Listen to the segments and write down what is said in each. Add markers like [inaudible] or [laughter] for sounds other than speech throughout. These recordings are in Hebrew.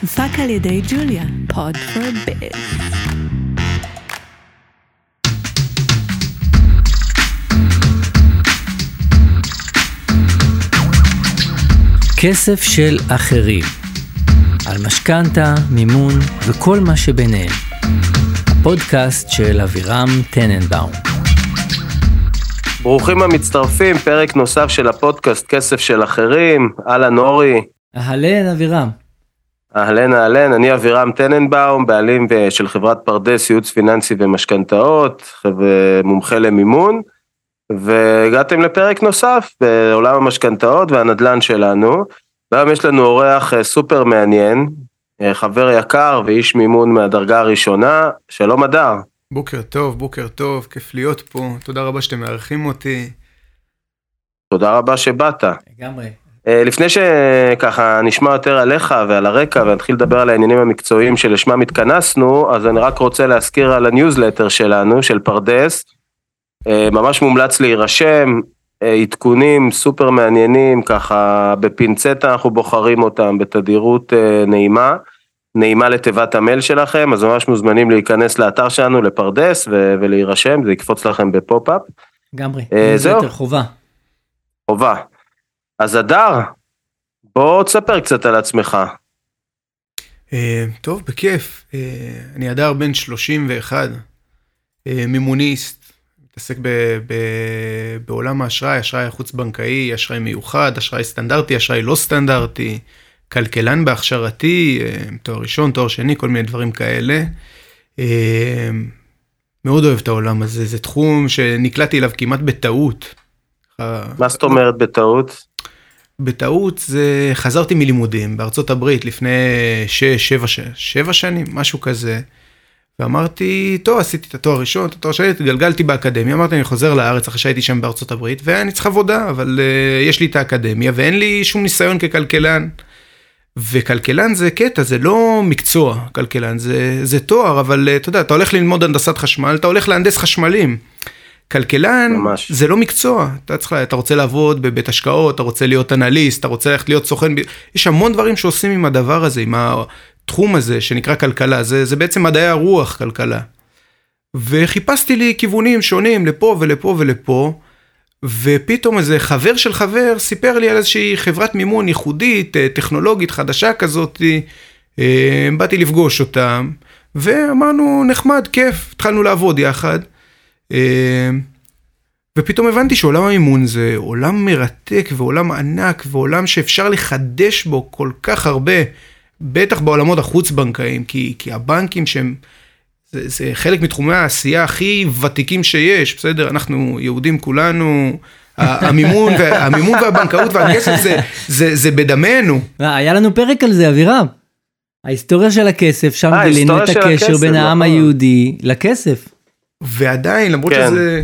הופק על ידי ג'וליה, פוד פור ביז. כסף של אחרים, על משכנתה, מימון וכל מה שביניהם. הפודקאסט של אבירם טננבאום. ברוכים המצטרפים, פרק נוסף של הפודקאסט כסף של אחרים, אהלן אורי. אהלן אבירם. אהלן אהלן, אני אבירם טננבאום, בעלים של חברת פרדס, ייעוץ פיננסי ומשכנתאות, מומחה למימון, והגעתם לפרק נוסף בעולם המשכנתאות והנדל"ן שלנו. והיום יש לנו אורח אה, סופר מעניין, אה, חבר יקר ואיש מימון מהדרגה הראשונה, שלום אדר. בוקר טוב, בוקר טוב, כיף להיות פה, תודה רבה שאתם מארחים אותי. תודה רבה שבאת. לגמרי. אה, לפני שככה נשמע יותר עליך ועל הרקע ונתחיל לדבר על העניינים המקצועיים שלשמם התכנסנו, אז אני רק רוצה להזכיר על הניוזלטר שלנו, של פרדס. ממש מומלץ להירשם, עדכונים סופר מעניינים, ככה בפינצטה אנחנו בוחרים אותם בתדירות נעימה. נעימה לתיבת המייל שלכם, אז ממש מוזמנים להיכנס לאתר שלנו, לפרדס, ו- ולהירשם, זה יקפוץ לכם ב pop-up. לגמרי, אה. יותר חובה. חובה. אז אדר, בוא תספר קצת על עצמך. אה, טוב, בכיף. אה, אני אדר בן 31, אה, מימוניסט, מתעסק ב- ב- בעולם האשראי, אשראי החוץ-בנקאי, אשראי מיוחד, אשראי סטנדרטי, אשראי לא סטנדרטי. כלכלן בהכשרתי, תואר ראשון, תואר שני, כל מיני דברים כאלה. מאוד אוהב את העולם הזה, זה תחום שנקלעתי אליו כמעט בטעות. מה זאת אומרת בטעות? בטעות זה חזרתי מלימודים בארצות הברית לפני 6-7 שבע שנים, משהו כזה. ואמרתי, טוב, עשיתי את התואר הראשון, את התואר שני, התגלגלתי באקדמיה, אמרתי, אני חוזר לארץ אחרי שהייתי שם בארצות הברית, ואני צריך עבודה, אבל uh, יש לי את האקדמיה, ואין לי שום ניסיון ככלכלן. וכלכלן זה קטע, זה לא מקצוע, כלכלן זה, זה תואר, אבל uh, אתה יודע, אתה הולך ללמוד הנדסת חשמל, אתה הולך להנדס חשמלים. כלכלן ממש. זה לא מקצוע, אתה צריך, אתה רוצה לעבוד בבית השקעות, אתה רוצה להיות אנליסט, אתה רוצה ללכת להיות סוכן, יש המון דברים שעושים עם הדבר הזה, עם התחום הזה שנקרא כלכלה, זה, זה בעצם מדעי הרוח כלכלה. וחיפשתי לי כיוונים שונים לפה ולפה ולפה, ופתאום איזה חבר של חבר סיפר לי על איזושהי חברת מימון ייחודית, אה, טכנולוגית חדשה כזאת, אה, באתי לפגוש אותם, ואמרנו נחמד, כיף, התחלנו לעבוד יחד. אה, ופתאום הבנתי שעולם המימון זה עולם מרתק ועולם ענק ועולם שאפשר לחדש בו כל כך הרבה, בטח בעולמות החוץ-בנקאיים, כי, כי הבנקים שהם, זה, זה חלק מתחומי העשייה הכי ותיקים שיש, בסדר? אנחנו יהודים כולנו, המימון, וה- המימון והבנקאות והכסף זה, זה, זה בדמנו. היה לנו פרק על זה אבירם. ההיסטוריה של הכסף, שם אה, גילינו את הקשר הכסף, בין העם נכון. היהודי לכסף. ועדיין, למרות כן. שזה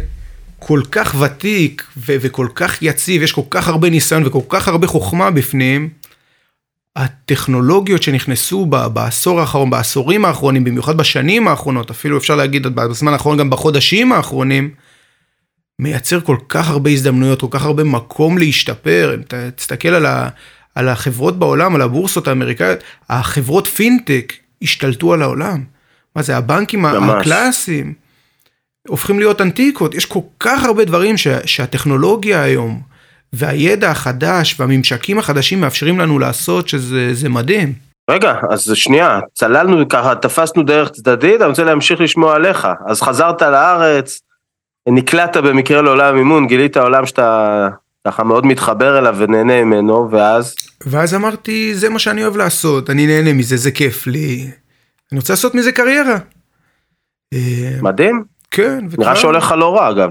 כל כך ותיק ו- וכל כך יציב, יש כל כך הרבה ניסיון וכל כך הרבה חוכמה בפנים, הטכנולוגיות שנכנסו ב- בעשור האחרון, בעשורים האחרונים, במיוחד בשנים האחרונות, אפילו אפשר להגיד בזמן האחרון גם בחודשים האחרונים, מייצר כל כך הרבה הזדמנויות, כל כך הרבה מקום להשתפר. אם אתה תסתכל על, ה- על החברות בעולם, על הבורסות האמריקאיות, החברות פינטק השתלטו על העולם. מה זה, הבנקים ממש. הקלאסיים הופכים להיות אנטיקות. יש כל כך הרבה דברים ש- שהטכנולוגיה היום, והידע החדש והממשקים החדשים מאפשרים לנו לעשות, שזה זה מדהים. רגע, אז שנייה, צללנו ככה, תפסנו דרך צדדית, אני רוצה להמשיך לשמוע עליך. אז חזרת לארץ, נקלעת במקרה לעולם המימון, גילית עולם שאתה ככה מאוד מתחבר אליו ונהנה ממנו, ואז? ואז אמרתי, זה מה שאני אוהב לעשות, אני נהנה מזה, זה כיף לי. אני רוצה לעשות מזה קריירה. אה, מדהים, כן, נראה שהולך לך לא רע אגב.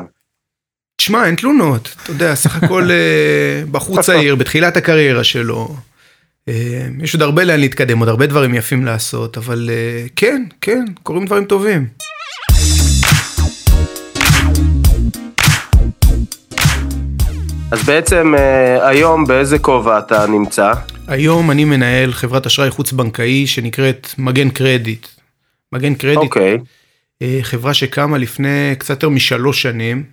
תשמע, אין תלונות, אתה יודע, סך הכל אה, [laughs] בחור צעיר, בתחילת הקריירה שלו. אה, יש עוד הרבה לאן להתקדם, עוד הרבה דברים יפים לעשות, אבל אה, כן, כן, קורים דברים טובים. אז בעצם היום באיזה כובע אתה נמצא? היום אני מנהל חברת אשראי חוץ-בנקאי שנקראת מגן קרדיט. מגן קרדיט, אוקיי, אה, חברה שקמה לפני קצת יותר משלוש שנים.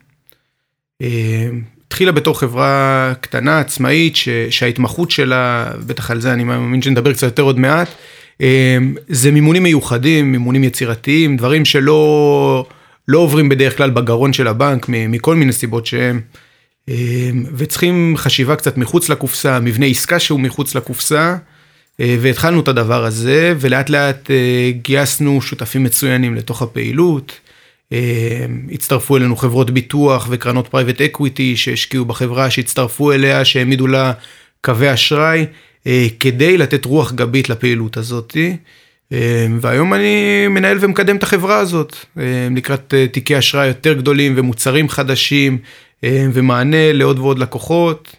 אה, התחילה בתור חברה קטנה, עצמאית, ש, שההתמחות שלה, בטח על זה אני מאמין שנדבר קצת יותר עוד מעט, זה מימונים מיוחדים, מימונים יצירתיים, דברים שלא לא עוברים בדרך כלל בגרון של הבנק מכל מיני סיבות שהם. וצריכים חשיבה קצת מחוץ לקופסה, מבנה עסקה שהוא מחוץ לקופסה. והתחלנו את הדבר הזה, ולאט לאט גייסנו שותפים מצוינים לתוך הפעילות. הצטרפו אלינו חברות ביטוח וקרנות private equity שהשקיעו בחברה, שהצטרפו אליה, שהעמידו לה קווי אשראי, כדי לתת רוח גבית לפעילות הזאת. והיום אני מנהל ומקדם את החברה הזאת, לקראת תיקי אשראי יותר גדולים ומוצרים חדשים, ומענה לעוד ועוד לקוחות.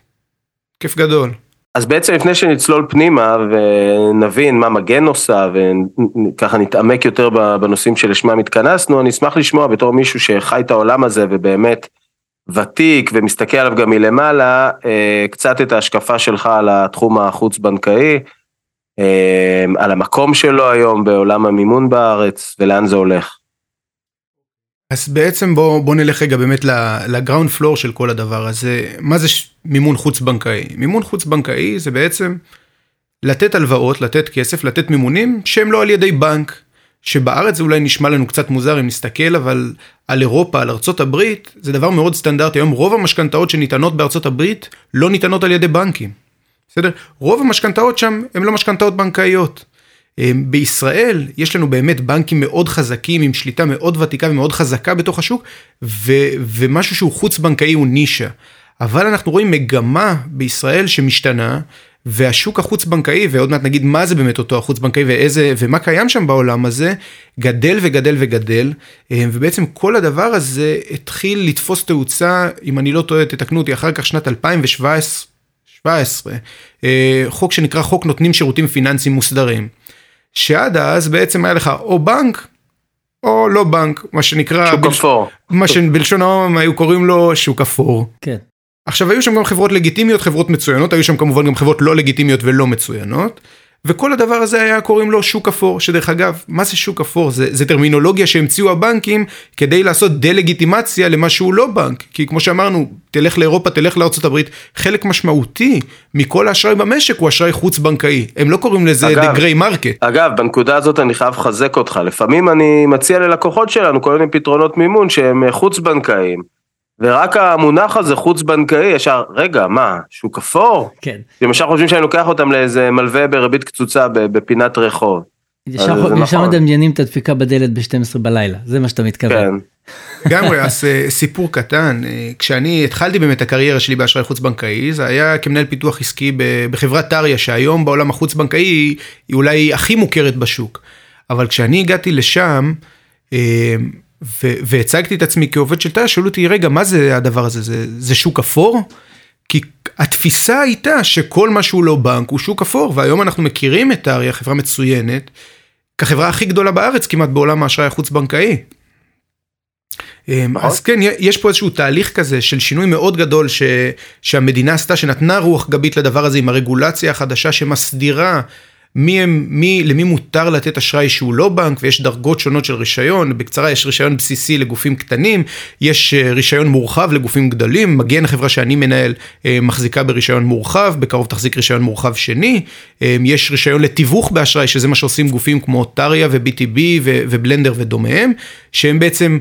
כיף גדול. אז בעצם לפני שנצלול פנימה ונבין מה מגן עושה וככה נתעמק יותר בנושאים שלשמם התכנסנו, אני אשמח לשמוע בתור מישהו שחי את העולם הזה ובאמת ותיק ומסתכל עליו גם מלמעלה, קצת את ההשקפה שלך על התחום החוץ בנקאי, על המקום שלו היום בעולם המימון בארץ ולאן זה הולך. אז בעצם בוא, בוא נלך רגע באמת לגראונד פלור של כל הדבר הזה, מה זה מימון חוץ בנקאי? מימון חוץ בנקאי זה בעצם לתת הלוואות, לתת כסף, לתת מימונים שהם לא על ידי בנק, שבארץ זה אולי נשמע לנו קצת מוזר אם נסתכל, אבל על אירופה, על ארצות הברית, זה דבר מאוד סטנדרטי, היום רוב המשכנתאות שניתנות בארצות הברית לא ניתנות על ידי בנקים, בסדר? רוב המשכנתאות שם הן לא משכנתאות בנקאיות. בישראל יש לנו באמת בנקים מאוד חזקים עם שליטה מאוד ותיקה ומאוד חזקה בתוך השוק ו, ומשהו שהוא חוץ בנקאי הוא נישה. אבל אנחנו רואים מגמה בישראל שמשתנה והשוק החוץ בנקאי ועוד מעט נגיד מה זה באמת אותו החוץ בנקאי ואיזה ומה קיים שם בעולם הזה גדל וגדל וגדל ובעצם כל הדבר הזה התחיל לתפוס תאוצה אם אני לא טועה תתקנו אותי אחר כך שנת 2017 חוק שנקרא חוק נותנים שירותים פיננסיים מוסדרים. שעד אז בעצם היה לך או בנק או לא בנק, מה שנקרא... שוק אפור. מה [laughs] שבלשון העם היו קוראים לו שוק אפור. כן. עכשיו היו שם גם חברות לגיטימיות, חברות מצוינות, היו שם כמובן גם חברות לא לגיטימיות ולא מצוינות. וכל הדבר הזה היה קוראים לו שוק אפור, שדרך אגב, מה זה שוק אפור? זה, זה טרמינולוגיה שהמציאו הבנקים כדי לעשות דה-לגיטימציה למה שהוא לא בנק. כי כמו שאמרנו, תלך לאירופה, תלך לארה"ב, חלק משמעותי מכל האשראי במשק הוא אשראי חוץ בנקאי. הם לא קוראים לזה אגב, the gray market. אגב, בנקודה הזאת אני חייב לחזק אותך. לפעמים אני מציע ללקוחות שלנו כל מיני פתרונות מימון שהם חוץ בנקאיים. ורק המונח הזה חוץ בנקאי ישר רגע מה שוק אפור כן הם ישר חושבים שאני לוקח אותם לאיזה מלווה בריבית קצוצה בפינת רחוב. ישר נכון. מדמיינים את הדפיקה בדלת ב-12 בלילה זה מה שאתה מתכוון. כן. לגמרי אז סיפור קטן כשאני התחלתי באמת הקריירה שלי באשראי חוץ בנקאי זה היה כמנהל פיתוח עסקי בחברת טריה שהיום בעולם החוץ בנקאי היא אולי הכי מוכרת בשוק. אבל כשאני הגעתי לשם. והצגתי את עצמי כעובד של תא, שאלו אותי, רגע, מה זה הדבר הזה? זה, זה שוק אפור? כי התפיסה הייתה שכל מה שהוא לא בנק הוא שוק אפור, והיום אנחנו מכירים את טריה, חברה מצוינת, כחברה הכי גדולה בארץ כמעט בעולם האשראי החוץ-בנקאי. אמ, אז נכון. כן, יש פה איזשהו תהליך כזה של שינוי מאוד גדול ש, שהמדינה עשתה, שנתנה רוח גבית לדבר הזה עם הרגולציה החדשה שמסדירה מי הם, מי, למי מותר לתת אשראי שהוא לא בנק ויש דרגות שונות של רישיון, בקצרה יש רישיון בסיסי לגופים קטנים, יש אה, רישיון מורחב לגופים גדולים, מגן החברה שאני מנהל אה, מחזיקה ברישיון מורחב, בקרוב תחזיק רישיון מורחב שני, אה, יש רישיון לתיווך באשראי שזה מה שעושים גופים כמו טריה ו-BTB ובלנדר ודומיהם, שהם בעצם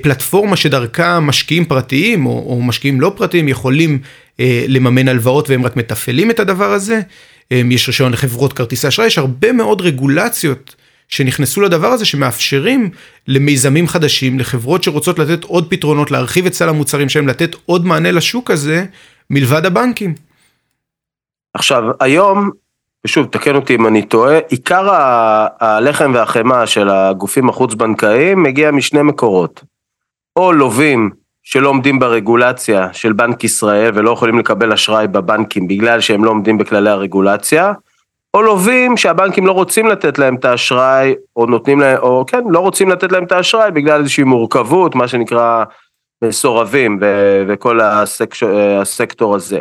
פלטפורמה שדרכה משקיעים פרטיים או, או משקיעים לא פרטיים יכולים לממן הלוואות והם רק מתפעלים את הדבר הזה. יש רישיון לחברות כרטיסי אשראי, יש הרבה מאוד רגולציות שנכנסו לדבר הזה שמאפשרים למיזמים חדשים, לחברות שרוצות לתת עוד פתרונות, להרחיב את סל המוצרים שלהם, לתת עוד מענה לשוק הזה, מלבד הבנקים. עכשיו, היום, ושוב, תקן אותי אם אני טועה, עיקר הלחם והחמאה של הגופים החוץ-בנקאיים מגיע משני מקורות. או לווים שלא עומדים ברגולציה של בנק ישראל ולא יכולים לקבל אשראי בבנקים בגלל שהם לא עומדים בכללי הרגולציה, או לווים שהבנקים לא רוצים לתת להם את האשראי, או נותנים להם, או כן, לא רוצים לתת להם את האשראי בגלל איזושהי מורכבות, מה שנקרא מסורבים ו- וכל הסק- הסקטור הזה.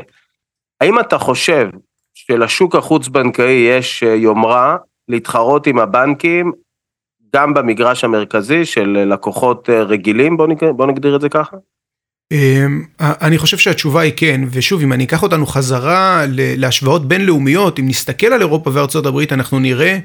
האם אתה חושב שלשוק החוץ-בנקאי יש יומרה להתחרות עם הבנקים גם במגרש המרכזי של לקוחות רגילים, בוא, נג... בוא נגדיר את זה ככה? אמ, אני חושב שהתשובה היא כן, ושוב, אם אני אקח אותנו חזרה להשוואות בינלאומיות, אם נסתכל על אירופה וארצות הברית, אנחנו נראה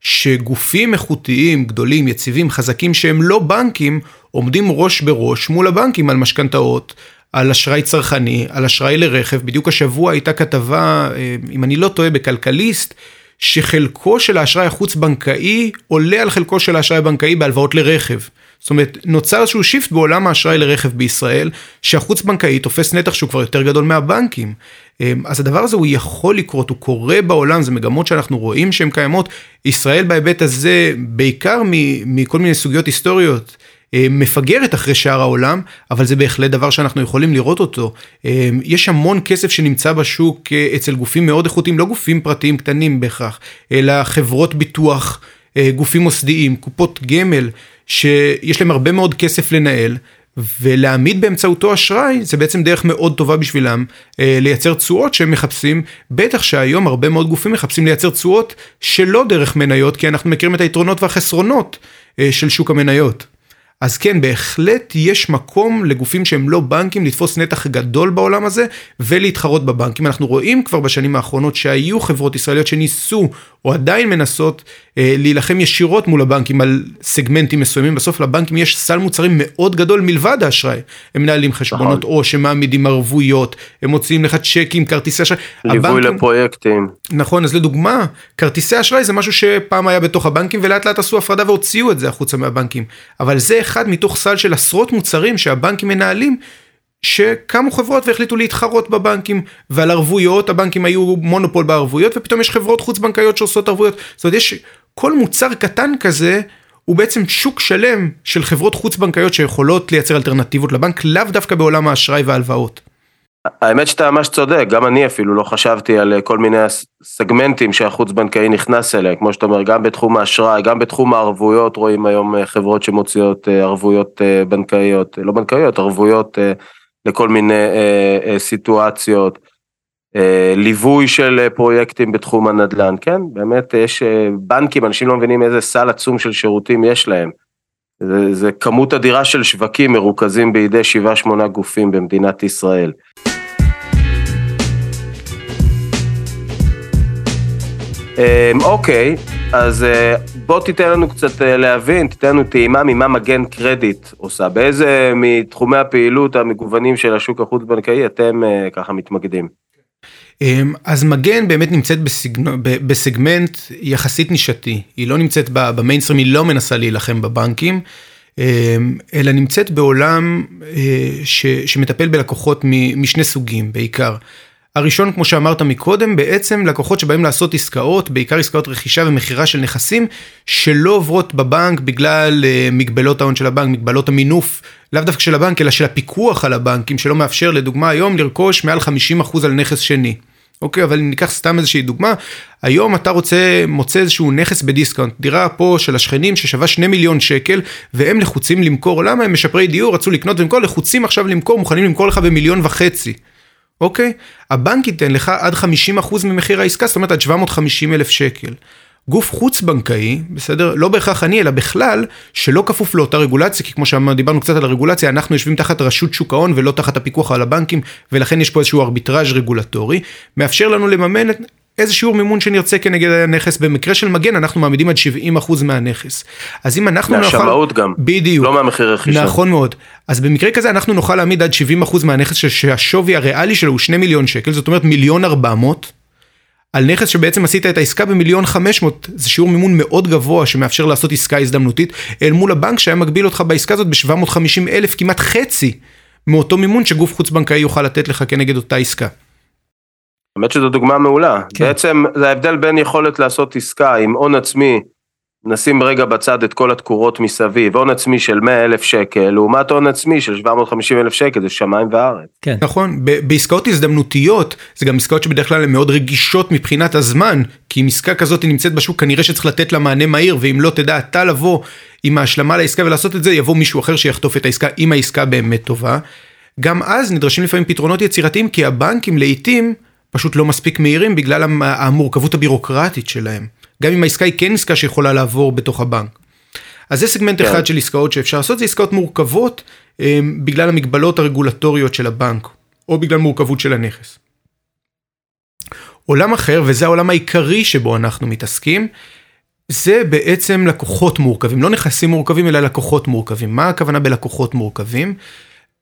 שגופים איכותיים, גדולים, יציבים, חזקים, שהם לא בנקים, עומדים ראש בראש מול הבנקים על משכנתאות, על אשראי צרכני, על אשראי לרכב. בדיוק השבוע הייתה כתבה, אה, אם אני לא טועה, בכלכליסט, שחלקו של האשראי החוץ-בנקאי עולה על חלקו של האשראי הבנקאי בהלוואות לרכב. זאת אומרת, נוצר איזשהו שיפט בעולם האשראי לרכב בישראל, שהחוץ-בנקאי תופס נתח שהוא כבר יותר גדול מהבנקים. אמ, אז הדבר הזה הוא יכול לקרות, הוא קורה בעולם, זה מגמות שאנחנו רואים שהן קיימות. ישראל בהיבט הזה, בעיקר מכל מיני סוגיות היסטוריות, אה, מפגרת אחרי שאר העולם, אבל זה בהחלט דבר שאנחנו יכולים לראות אותו. אה, יש המון כסף שנמצא בשוק אה, אצל גופים מאוד איכותיים, לא גופים פרטיים קטנים בהכרח, אלא חברות ביטוח, גופים מוסדיים, קופות גמל, שיש להם הרבה מאוד כסף לנהל. ולהעמיד באמצעותו אשראי זה בעצם דרך מאוד טובה בשבילם אה, לייצר תשואות שהם מחפשים, בטח שהיום הרבה מאוד גופים מחפשים לייצר תשואות שלא דרך מניות, כי אנחנו מכירים את היתרונות והחסרונות אה, של שוק המניות. אז כן, בהחלט יש מקום לגופים שהם לא בנקים לתפוס נתח גדול בעולם הזה ולהתחרות בבנקים. אנחנו רואים כבר בשנים האחרונות שהיו חברות ישראליות שניסו או עדיין מנסות אה, להילחם ישירות מול הבנקים על סגמנטים מסוימים. בסוף לבנקים יש סל מוצרים מאוד גדול מלבד האשראי. הם מנהלים חשבונות נכון. או שמעמידים ערבויות, הם מוציאים לך צ'קים, כרטיסי אשראי. ליווי הבנקים... לפרויקטים. נכון, אז לדוגמה, כרטיסי אשראי זה משהו שפעם היה בתוך הבנקים ולאט לאט עשו הפרדה והוציאו את זה החוצה מהבנקים. אבל זה אחד מתוך סל של עשרות מוצרים שהבנקים מנהלים. שקמו חברות והחליטו להתחרות בבנקים ועל ערבויות הבנקים היו מונופול בערבויות ופתאום יש חברות חוץ בנקאיות שעושות ערבויות זאת אומרת יש כל מוצר קטן כזה הוא בעצם שוק שלם של חברות חוץ בנקאיות שיכולות לייצר אלטרנטיבות לבנק לאו דווקא בעולם האשראי וההלוואות. האמת שאתה ממש צודק, גם אני אפילו לא חשבתי על כל מיני סגמנטים שהחוץ בנקאי נכנס אליהם, כמו שאתה אומר, גם בתחום האשראי, גם בתחום הערבויות, רואים היום אה, חברות שמוציאות אה, ערבויות אה, בנקאיות, לא בנקאיות, ערבויות לכל מיני סיטואציות, ליווי של פרויקטים בתחום הנדל"ן, כן, באמת יש בנקים, אנשים לא מבינים איזה סל עצום של שירותים יש להם. זה, זה כמות אדירה של שווקים מרוכזים בידי 7-8 גופים במדינת ישראל. אמ, אוקיי, אז אה, בוא תיתן לנו קצת אה, להבין, תיתן לנו טעימה ממה מגן קרדיט עושה, באיזה מתחומי הפעילות המגוונים של השוק החוץ-בנקאי אתם אה, ככה מתמקדים. אמ, אז מגן באמת נמצאת בסגנ... בסגמנט יחסית נישתי, היא לא נמצאת במיינסטרים, היא לא מנסה להילחם בבנקים, אמ, אלא נמצאת בעולם ש... שמטפל בלקוחות משני סוגים בעיקר. הראשון, כמו שאמרת מקודם, בעצם לקוחות שבאים לעשות עסקאות, בעיקר עסקאות רכישה ומכירה של נכסים, שלא עוברות בבנק בגלל אה, מגבלות ההון של הבנק, מגבלות המינוף, לאו דווקא של הבנק, אלא של הפיקוח על הבנקים, שלא מאפשר לדוגמה היום לרכוש מעל 50% על נכס שני. אוקיי, אבל אם ניקח סתם איזושהי דוגמה, היום אתה רוצה, מוצא איזשהו נכס בדיסקאונט, דירה פה של השכנים ששווה 2 מיליון שקל, והם לחוצים למכור, למה הם משפרי דיור, רצו לקנות ולמכור, לחוצים עכשיו למכור, מוכנים למכור לך במיליון וחצי. אוקיי? הבנק ייתן לך עד 50% ממחיר העסקה, זאת אומרת עד 750 אלף שקל. גוף חוץ בנקאי, בסדר? לא בהכרח אני, אלא בכלל, שלא כפוף לאותה רגולציה, כי כמו שדיברנו קצת על הרגולציה, אנחנו יושבים תחת רשות שוק ההון ולא תחת הפיקוח על הבנקים, ולכן יש פה איזשהו ארביטראז' רגולטורי, מאפשר לנו לממן איזה שיעור מימון שנרצה כנגד הנכס, במקרה של מגן אנחנו מעמידים עד 70% מהנכס. אז אם אנחנו נוכל... מהשמאות גם. בדיוק. לא מהמחיר רכישה. נכון מאוד. אז במקרה כזה אנחנו נוכל להעמיד עד 70% מהנכס שהשווי הריאלי שלו הוא 2 מיליון שקל, זאת אומרת מיליון 400. על נכס שבעצם עשית את העסקה במיליון 500, זה שיעור מימון מאוד גבוה שמאפשר לעשות עסקה הזדמנותית, אל מול הבנק שהיה מגביל אותך בעסקה הזאת ב-750 אלף, כמעט חצי מאותו מימון שגוף חוץ בנקאי יוכל לתת לך כנגד אותה עסקה. האמת שזו דוגמה מעולה. כן. בעצם זה ההבדל בין יכולת לעשות עסקה עם הון עצמי, נשים רגע בצד את כל התקורות מסביב, הון עצמי של 100 אלף שקל, לעומת הון עצמי של 750 אלף שקל, זה שמיים וארץ. כן. נכון, בעסקאות הזדמנותיות, זה גם עסקאות שבדרך כלל הן מאוד רגישות מבחינת הזמן, כי אם עסקה כזאת נמצאת בשוק, כנראה שצריך לתת לה מענה מהיר, ואם לא תדע אתה לבוא עם ההשלמה לעסקה ולעשות את זה, יבוא מישהו אחר שיחטוף את העסקה, אם העסקה באמת טובה. גם אז נדרשים לפעמים פתרונות יצירתיים, כי הבנקים לעיתים, פשוט לא מספיק מהירים בגלל המורכבות הבירוקרטית שלהם. גם אם העסקה היא כן עסקה שיכולה לעבור בתוך הבנק. אז זה סגמנט. כן. אחד של עסקאות שאפשר לעשות, זה עסקאות מורכבות אה, בגלל המגבלות הרגולטוריות של הבנק, או בגלל מורכבות של הנכס. עולם אחר, וזה העולם העיקרי שבו אנחנו מתעסקים, זה בעצם לקוחות מורכבים, לא נכסים מורכבים אלא לקוחות מורכבים. מה הכוונה בלקוחות מורכבים?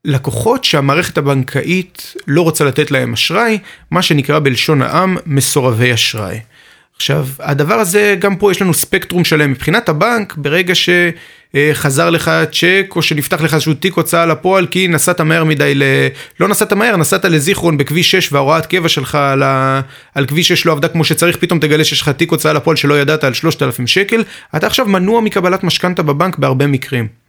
לקוחות שהמערכת הבנקאית לא רוצה לתת להם אשראי, מה שנקרא בלשון העם מסורבי אשראי. עכשיו, הדבר הזה, גם פה יש לנו ספקטרום שלם. מבחינת הבנק, ברגע שחזר לך צ'ק, או שנפתח לך איזשהו תיק הוצאה לפועל, כי נסעת מהר מדי ל... לא נסעת מהר, נסעת לזיכרון בכביש 6, וההוראת קבע שלך על, ה... על כביש 6 לא עבדה כמו שצריך, פתאום תגלה שיש לך תיק הוצאה לפועל שלא ידעת על 3,000 שקל, אתה עכשיו מנוע מקבלת משכנתה בבנק בהרבה מקרים.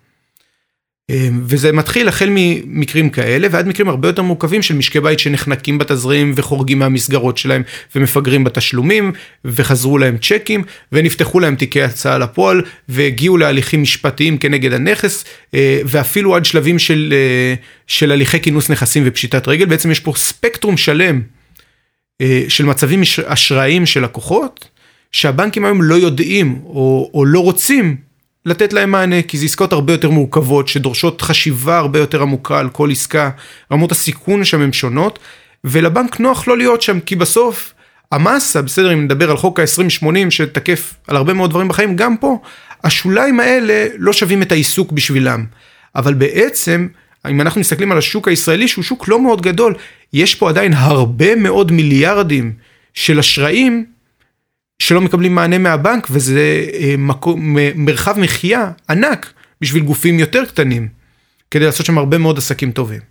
אמ, וזה מתחיל החל ממקרים כאלה ועד מקרים הרבה יותר מורכבים של משקי בית שנחנקים בתזרים וחורגים מהמסגרות שלהם ומפגרים בתשלומים וחזרו להם צ'קים ונפתחו להם תיקי הצעה לפועל והגיעו להליכים משפטיים כנגד הנכס אה, ואפילו עד שלבים של, אה, של הליכי כינוס נכסים ופשיטת רגל. בעצם יש פה ספקטרום שלם אה, של מצבים אשראיים של לקוחות שהבנקים היום לא יודעים או, או לא רוצים לתת להם מענה, כי זה עסקאות הרבה יותר מורכבות, שדורשות חשיבה הרבה יותר עמוקה על כל עסקה, רמות הסיכון שם הן שונות, ולבנק נוח לא להיות שם, כי בסוף המסה, בסדר, אם נדבר על חוק ה-2080 שתקף על הרבה מאוד דברים בחיים, גם פה, השוליים האלה לא שווים את העיסוק בשבילם. אבל בעצם, אם אנחנו מסתכלים על השוק הישראלי, שהוא שוק לא מאוד גדול, יש פה עדיין הרבה מאוד מיליארדים של אשראים שלא מקבלים מענה מהבנק וזה אה, מקום, מרחב מחיה ענק בשביל גופים יותר קטנים כדי לעשות שם הרבה מאוד עסקים טובים.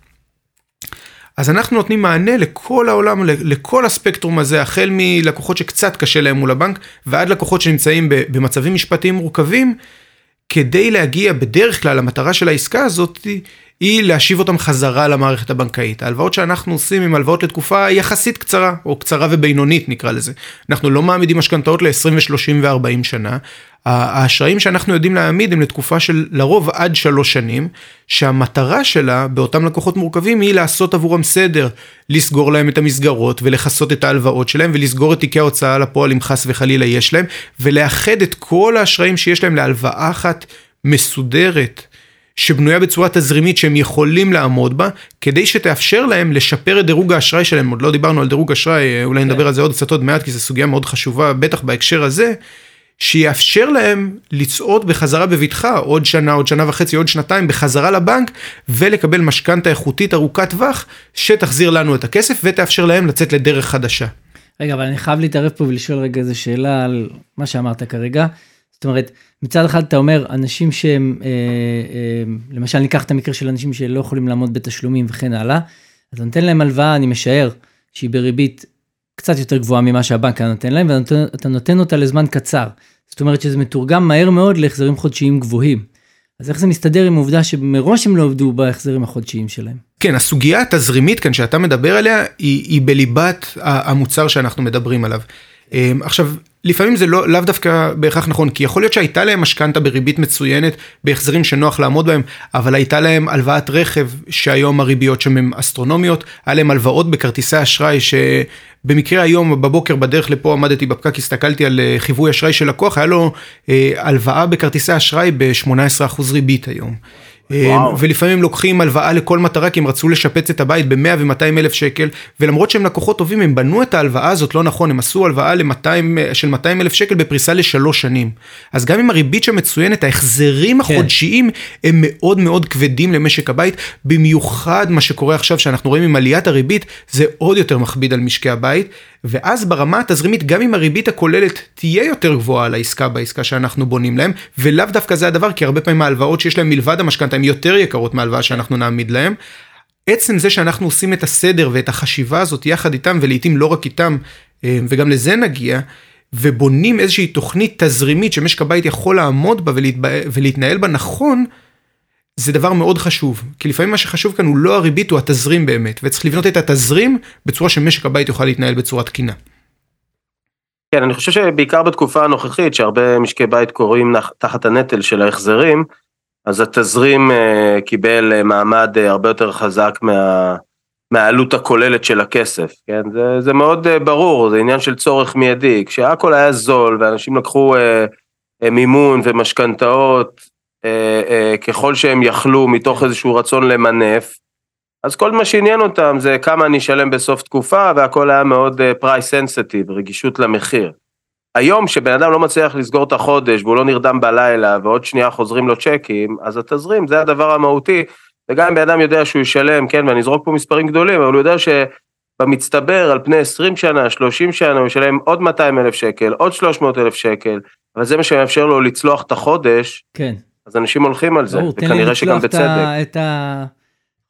אז אנחנו נותנים מענה לכל העולם, לכל הספקטרום הזה, החל מלקוחות שקצת קשה להם מול הבנק, ועד לקוחות שנמצאים במצבים משפטיים מורכבים, כדי להגיע בדרך כלל, המטרה של העסקה הזאת היא להשיב אותם חזרה למערכת הבנקאית. ההלוואות שאנחנו עושים הם הלוואות לתקופה יחסית קצרה, או קצרה ובינונית נקרא לזה. אנחנו לא מעמידים משכנתאות ל-20 ו-30 ו-40 שנה. האשראים שאנחנו יודעים להעמיד הם לתקופה של לרוב עד שלוש שנים, שהמטרה שלה באותם לקוחות מורכבים היא לעשות עבורם סדר, לסגור להם את המסגרות ולכסות את ההלוואות שלהם ולסגור את תיקי ההוצאה לפועל אם חס וחלילה יש להם, ולאחד את כל האשראים שיש להם להלוואה אחת מסודרת. שבנויה בצורה תזרימית שהם יכולים לעמוד בה, כדי שתאפשר להם לשפר את דירוג האשראי שלהם, עוד לא דיברנו על דירוג אשראי, אולי נדבר על זה עוד קצת עוד מעט, כי זו סוגיה מאוד חשובה, בטח בהקשר הזה, שיאפשר להם לצעוד בחזרה בבטחה עוד שנה, עוד שנה וחצי, עוד שנתיים בחזרה לבנק ולקבל משכנתה איכותית ארוכת טווח שתחזיר לנו את הכסף ותאפשר להם לצאת לדרך חדשה. רגע, אבל אני חייב להתערב פה ולשאול רגע איזה שאלה על מה שאמרת כרגע. זאת אומרת, מצד אחד אתה אומר, אנשים שהם, אה, אה, למשל ניקח את המקרה של אנשים שלא יכולים לעמוד בתשלומים וכן הלאה, אתה נותן להם הלוואה, אני משער, שהיא בריבית קצת יותר גבוהה ממה שהבנק היה נותן להם, ואתה נותן אותה לזמן קצר. זאת אומרת שזה מתורגם מהר מאוד להחזרים חודשיים גבוהים. אז איך זה מסתדר עם העובדה שמראש הם לא עבדו בהחזרים החודשיים שלהם? כן, הסוגיה התזרימית כאן שאתה מדבר עליה, היא, היא בליבת המוצר שאנחנו מדברים עליו. אמ, עכשיו, לפעמים זה לא, לאו דווקא בהכרח נכון, כי יכול להיות שהייתה להם משכנתה בריבית מצוינת, בהחזרים שנוח לעמוד בהם, אבל הייתה להם הלוואת רכב, שהיום הריביות שם הן אסטרונומיות, היה להם הלוואות בכרטיסי אשראי, שבמקרה היום בבוקר בדרך לפה עמדתי בפקק, הסתכלתי על אה, חיווי אשראי של לקוח, היה לו אה, הלוואה בכרטיסי אשראי ב-18% ריבית היום. וואו. ולפעמים לוקחים הלוואה לכל מטרה כי הם רצו לשפץ את הבית ב-100 ו-200 אלף שקל ולמרות שהם לקוחות טובים הם בנו את ההלוואה הזאת לא נכון הם עשו הלוואה ל-200 של 200 אלף שקל בפריסה לשלוש שנים אז גם אם הריבית שם מצוינת ההחזרים כן. החודשיים הם מאוד מאוד כבדים למשק הבית במיוחד מה שקורה עכשיו שאנחנו רואים עם עליית הריבית זה עוד יותר מכביד על משקי הבית ואז ברמה התזרימית גם אם הריבית הכוללת תהיה יותר גבוהה על העסקה בעסקה שאנחנו בונים להם ולאו דווקא זה הדבר כי הרבה פעמים ההלוואות שיש להם מלבד המשכנתה הן יותר יקרות מההלוואה שאנחנו נעמיד להם. עצם זה שאנחנו עושים את הסדר ואת החשיבה הזאת יחד איתם ולעיתים לא רק איתם אה, וגם לזה נגיע ובונים איזושהי תוכנית תזרימית שמשק הבית יכול לעמוד בה. ולהתנהל בה נכון. זה דבר מאוד חשוב, כי לפעמים מה שחשוב כאן הוא לא הריבית, הוא התזרים באמת, וצריך לבנות את התזרים בצורה שמשק הבית יוכל להתנהל בצורה תקינה. כן, אני חושב שבעיקר בתקופה הנוכחית, שהרבה משקי בית קוראים תחת הנטל של ההחזרים, אז התזרים uh, קיבל uh, מעמד uh, הרבה יותר חזק מה, מהעלות הכוללת של הכסף, כן? זה, זה מאוד ברור, זה עניין של צורך מיידי. כשהכל היה זול ואנשים לקחו מימון ומשכנתאות uh, uh, ככל שהם יכלו מתוך איזשהו רצון למנף, אז כל מה שעניין אותם זה כמה אני אשלם בסוף תקופה והכל היה מאוד פרייס uh, סנסיטיב, רגישות למחיר. היום שבן אדם לא מצליח לסגור את החודש והוא לא נרדם בלילה ועוד שנייה חוזרים לו צ'קים, אז התזרים זה הדבר המהותי, וגם אם בן אדם יודע שהוא ישלם, כן, ואני אזרוק פה מספרים גדולים, אבל הוא יודע שבמצטבר על פני 20 שנה, 30 שנה, הוא ישלם עוד 200 אלף שקל, עוד 300 אלף שקל, אבל זה מה שמאפשר לו לצלוח את החודש, כן. אז אנשים הולכים על זה, וכנראה שגם בצדק. את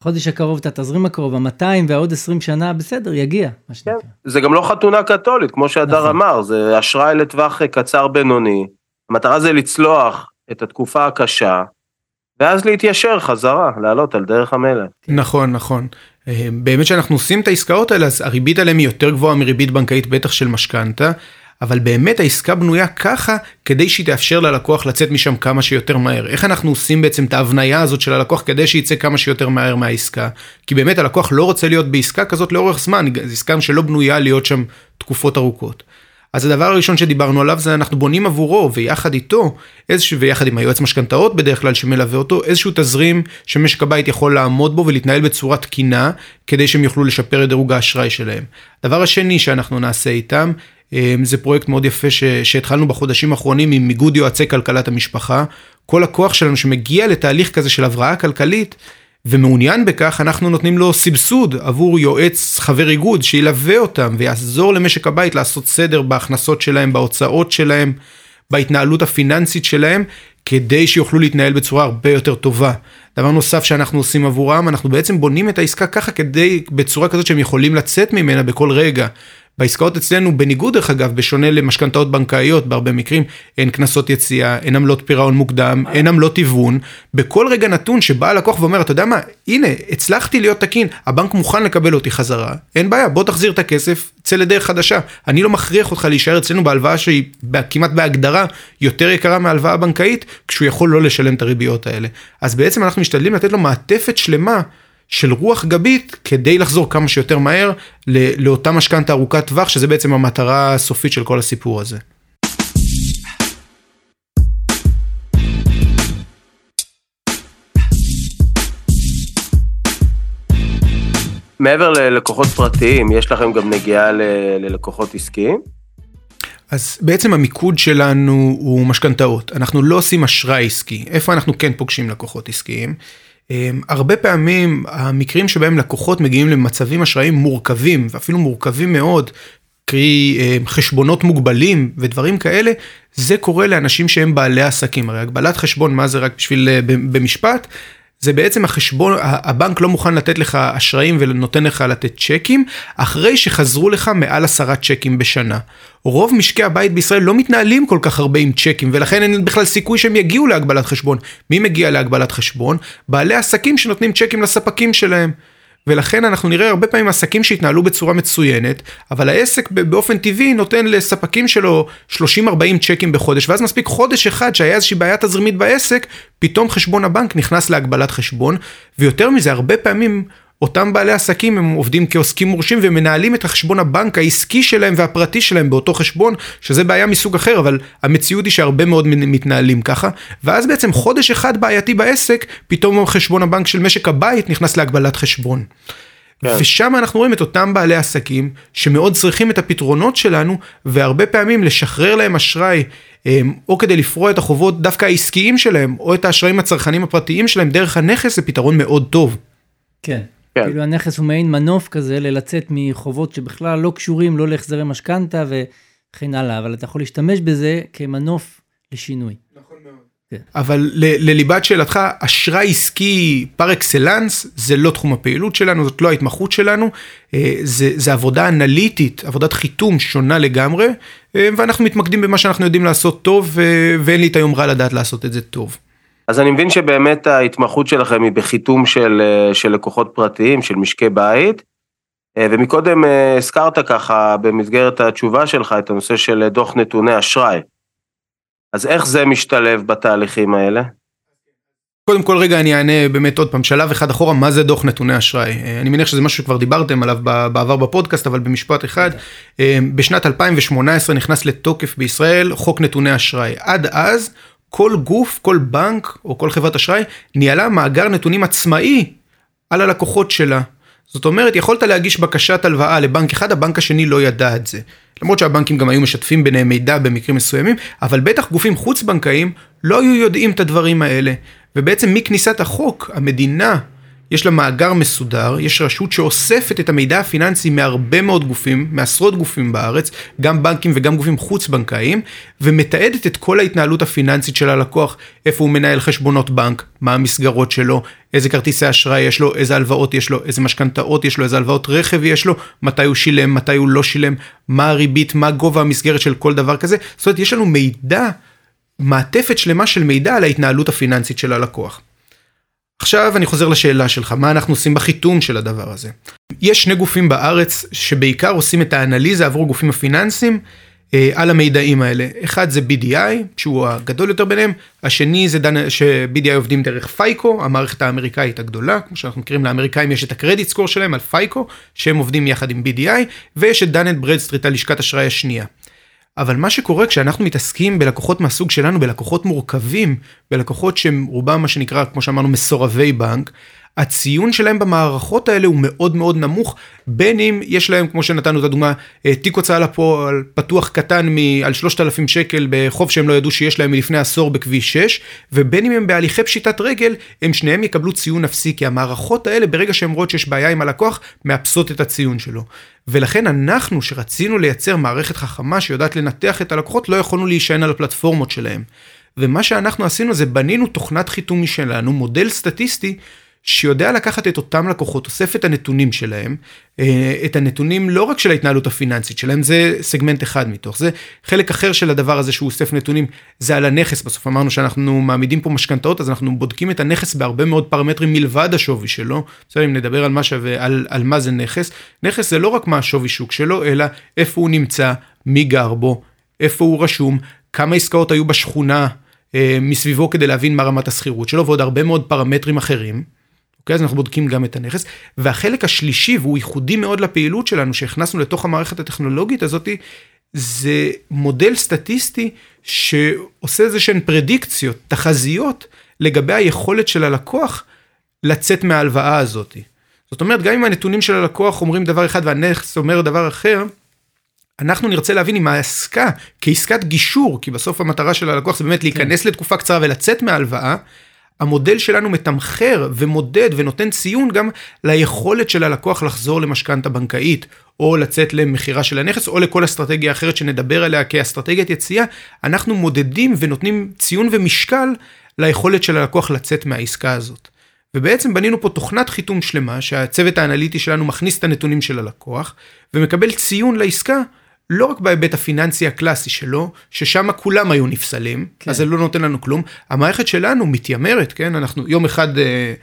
החודש הקרוב, את התזרים הקרוב, ה-200 והעוד 20 שנה, בסדר, יגיע, מה שנקרא. זה גם לא חתונה קתולית, כמו שהדר נכון. אמר, זה אשראי לטווח קצר בינוני. המטרה זה לצלוח את התקופה הקשה, ואז להתיישר חזרה, לעלות על דרך המלך. נכון, נכון. אה, באמת שאנחנו עושים את העסקאות האלה, אז הריבית עליהם היא יותר גבוהה מריבית בנקאית, בטח של משכנתה, אבל באמת העסקה בנויה ככה, כדי שהיא תאפשר ללקוח לצאת משם כמה שיותר מהר. איך אנחנו עושים בעצם את ההבניה הזאת של הלקוח כדי שיצא כמה שיותר מהר מהעסקה? כי באמת הלקוח לא רוצה להיות בעסקה כזאת לאורך זמן, זו עסקה שלא בנויה להיות שם תקופות ארוכות. אז הדבר הראשון שדיברנו עליו זה אנחנו בונים עבורו ויחד איתו איזשהו ויחד עם היועץ משכנתאות בדרך כלל שמלווה אותו איזשהו תזרים שמשק הבית יכול לעמוד בו ולהתנהל בצורה תקינה כדי שהם יוכלו לשפר את דירוג האשראי שלהם. הדבר השני שאנחנו נעשה איתם זה פרויקט מאוד יפה ש, שהתחלנו בחודשים האחרונים עם איגוד יועצי כלכלת המשפחה. כל לקוח שלנו שמגיע לתהליך כזה של הבראה כלכלית ומעוניין בכך, אנחנו נותנים לו סבסוד עבור יועץ חבר איגוד שילווה אותם ויעזור למשק הבית לעשות סדר בהכנסות שלהם, בהוצאות שלהם, בהתנהלות הפיננסית שלהם, כדי שיוכלו להתנהל בצורה הרבה יותר טובה. דבר נוסף שאנחנו עושים עבורם, אנחנו בעצם בונים את העסקה ככה כדי, בצורה כזאת שהם יכולים לצאת ממנה בכל רגע. בעסקאות אצלנו, בניגוד דרך אגב, בשונה למשכנתאות בנקאיות בהרבה מקרים, אין קנסות יציאה, אין עמלות פירעון מוקדם, אין עמלות היוון. בכל רגע נתון שבא הלקוח ואומר, אתה יודע מה, הנה, הצלחתי להיות תקין, הבנק מוכן לקבל אותי חזרה, אין בעיה, בוא תחזיר את הכסף, צא לדרך חדשה. אני לא מכריח אותך להישאר אצלנו בהלוואה שהיא כמעט בהגדרה יותר יקרה מהלוואה בנקאית, כשהוא יכול לא לשלם את הריביות האלה. אז בעצם אנחנו משתדלים לתת לו מעטפת שלמה. של רוח גבית כדי לחזור כמה שיותר מהר לאותה משכנתה ארוכת טווח שזה בעצם המטרה הסופית של כל הסיפור הזה. מעבר ללקוחות פרטיים, יש לכם גם נגיעה ללקוחות עסקיים? אז בעצם המיקוד שלנו הוא משכנתאות אנחנו לא עושים אשראי עסקי איפה אנחנו כן פוגשים לקוחות עסקיים. אמ, הרבה פעמים המקרים שבהם לקוחות מגיעים למצבים אשראיים מורכבים ואפילו מורכבים מאוד. קרי אמ, חשבונות מוגבלים ודברים כאלה זה קורה לאנשים שהם בעלי עסקים הרי הגבלת חשבון מה זה רק בשביל אה, במשפט זה בעצם החשבון, הבנק לא מוכן לתת לך אשראים ונותן לך לתת צ'קים, אחרי שחזרו לך מעל עשרה צ'קים בשנה. רוב משקי הבית בישראל לא מתנהלים כל כך הרבה עם צ'קים, ולכן אין בכלל סיכוי שהם יגיעו להגבלת חשבון. מי מגיע להגבלת חשבון? בעלי עסקים שנותנים צ'קים לספקים שלהם. ולכן אנחנו נראה הרבה פעמים עסקים שהתנהלו בצורה מצוינת, אבל העסק באופן טבעי נותן לספקים שלו 30-40 צ'קים בחודש, ואז מספיק חודש אחד שהיה איזושהי בעיה תזרימית בעסק, פתאום חשבון הבנק נכנס להגבלת חשבון, ויותר מזה, הרבה פעמים אותם בעלי עסקים הם עובדים כעוסקים מורשים ומנהלים את החשבון הבנק העסקי שלהם והפרטי שלהם באותו חשבון, שזה בעיה מסוג אחר, אבל המציאות היא שהרבה מאוד מתנהלים ככה, ואז בעצם חודש אחד בעייתי בעסק, פתאום חשבון הבנק של משק הבית נכנס להגבלת חשבון. כן. ושם אנחנו רואים את אותם בעלי עסקים שמאוד צריכים את הפתרונות שלנו, והרבה פעמים לשחרר להם אשראי, או כדי לפרוע את החובות דווקא העסקיים שלהם, או את האשראים הצרכנים הפרטיים שלהם דרך הנכס, זה פתרון מאוד טוב. כן. כן. כאילו הנכס הוא מעין מנוף כזה ללצאת מחובות שבכלל לא קשורים לא להחזרי משכנתה וכן הלאה, אבל אתה יכול להשתמש בזה כמנוף לשינוי. נכון מאוד. כן. אבל לליבת שאלתך, אשראי עסקי פר אקסלנס זה לא תחום הפעילות שלנו, זאת לא ההתמחות שלנו, זה, זה עבודה אנליטית, עבודת חיתום שונה לגמרי, ואנחנו מתמקדים במה שאנחנו יודעים לעשות טוב, ואין לי את היומרה לדעת לעשות את זה טוב. אז אני מבין שבאמת ההתמחות שלכם היא בחיתום של, של לקוחות פרטיים, של משקי בית, ומקודם הזכרת ככה במסגרת התשובה שלך את הנושא של דוח נתוני אשראי. אז איך זה משתלב בתהליכים האלה? קודם כל רגע אני אענה באמת עוד פעם. שלב אחד אחורה מה זה דוח נתוני אשראי? אני מניח שזה משהו שכבר דיברתם עליו בעבר בפודקאסט אבל במשפט אחד. בשנת 2018 נכנס לתוקף בישראל חוק נתוני אשראי. עד אז כל גוף, כל בנק או כל חברת אשראי ניהלה מאגר נתונים עצמאי על הלקוחות שלה. זאת אומרת, יכולת להגיש בקשת הלוואה לבנק אחד, הבנק השני לא ידע את זה. למרות שהבנקים גם היו משתפים ביניהם מידע במקרים מסוימים, אבל בטח גופים חוץ בנקאיים לא היו יודעים את הדברים האלה. ובעצם מכניסת החוק, המדינה יש לה מאגר מסודר, יש רשות שאוספת את המידע הפיננסי מהרבה מאוד גופים, מעשרות גופים בארץ, גם בנקים וגם גופים חוץ בנקאיים, ומתעדת את כל ההתנהלות הפיננסית של הלקוח, איפה הוא מנהל חשבונות בנק, מה המסגרות שלו, איזה כרטיסי אשראי יש לו, איזה הלוואות יש לו, איזה משכנתאות יש לו, איזה הלוואות רכב יש לו, מתי הוא שילם, מתי הוא לא שילם, מה הריבית, מה גובה המסגרת של כל דבר כזה. זאת אומרת, יש לנו מידע, מעטפת שלמה של מידע על ההתנהלות הפיננסית של הלקוח. עכשיו אני חוזר לשאלה שלך, מה אנחנו עושים בחיתום של הדבר הזה? יש שני גופים בארץ שבעיקר עושים את האנליזה עבור גופים הפיננסיים אה, על המידעים האלה. אחד זה BDI, שהוא הגדול יותר ביניהם, השני זה דן, ש-BDI עובדים דרך פייקו, המערכת האמריקאית הגדולה, כמו שאנחנו מכירים לאמריקאים יש את הקרדיט סקור שלהם על פייקו, שהם עובדים יחד עם BDI, ויש את Dun and Bradstreet על לשכת אשראי השנייה. אבל מה שקורה כשאנחנו מתעסקים בלקוחות מהסוג שלנו, בלקוחות מורכבים, בלקוחות שהם רובם מה שנקרא, כמו שאמרנו, מסורבי בנק, הציון שלהם במערכות האלה הוא מאוד מאוד נמוך, בין אם יש להם, כמו שנתנו את הדוגמה, אה, תיק הוצאה לפועל פתוח קטן מ- על 3,000 שקל בחוב שהם לא ידעו שיש להם מלפני עשור בכביש 6, ובין אם הם בהליכי פשיטת רגל, הם שניהם יקבלו ציון אפסי, כי המערכות האלה, ברגע שהן רואות שיש בעיה עם הלקוח, מאפסות את הציון שלו. ולכן אנחנו, שרצינו לייצר מערכת חכמה שיודעת לנתח את הלקוחות, לא יכולנו להישען על הפלטפורמות שלהם. ומה שאנחנו עשינו זה בנינו תוכנת חיתום משלנו, מודל סטטיסטי, שיודע לקחת את אותם לקוחות, אוסף את הנתונים שלהם, אה, את הנתונים לא רק של ההתנהלות הפיננסית שלהם, זה סגמנט אחד מתוך זה. חלק אחר של הדבר הזה שהוא אוסף נתונים, זה על הנכס, בסוף אמרנו שאנחנו מעמידים פה משכנתאות, אז אנחנו בודקים את הנכס בהרבה מאוד פרמטרים מלבד השווי שלו. בסדר, אם נדבר על מה שווה, על, על מה זה נכס, נכס זה לא רק מה השווי שוק שלו, אלא איפה הוא נמצא, מי גר בו, איפה הוא רשום, כמה עסקאות היו בשכונה אה, מסביבו כדי להבין מה רמת השכירות שלו, ועוד הרבה מאוד פרמטרים אחרים. אוקיי? אז אנחנו בודקים גם את הנכס. והחלק השלישי, והוא ייחודי מאוד לפעילות שלנו, שהכנסנו לתוך המערכת הטכנולוגית הזאתי, זה מודל סטטיסטי שעושה איזה שהן פרדיקציות, תחזיות, לגבי היכולת של הלקוח לצאת מההלוואה הזאתי. זאת אומרת, גם אם הנתונים של הלקוח אומרים דבר אחד והנכס אומר דבר אחר, אנחנו נרצה להבין אם העסקה כעסקת גישור, כי בסוף המטרה של הלקוח זה באמת להיכנס כן. לתקופה קצרה ולצאת מההלוואה, המודל שלנו מתמחר ומודד ונותן ציון גם ליכולת של הלקוח לחזור למשכנתה בנקאית, או לצאת למכירה של הנכס, או לכל אסטרטגיה אחרת שנדבר עליה כאסטרטגיית יציאה, אנחנו מודדים ונותנים ציון ומשקל ליכולת של הלקוח לצאת מהעסקה הזאת. ובעצם בנינו פה תוכנת חיתום שלמה, שהצוות האנליטי שלנו מכניס את הנתונים של הלקוח, ומקבל ציון לעסקה לא רק בהיבט הפיננסי הקלאסי שלו, ששם כולם היו נפסלים, כן. אז זה לא נותן לנו כלום. המערכת שלנו מתיימרת, כן, אנחנו יום אחד אה,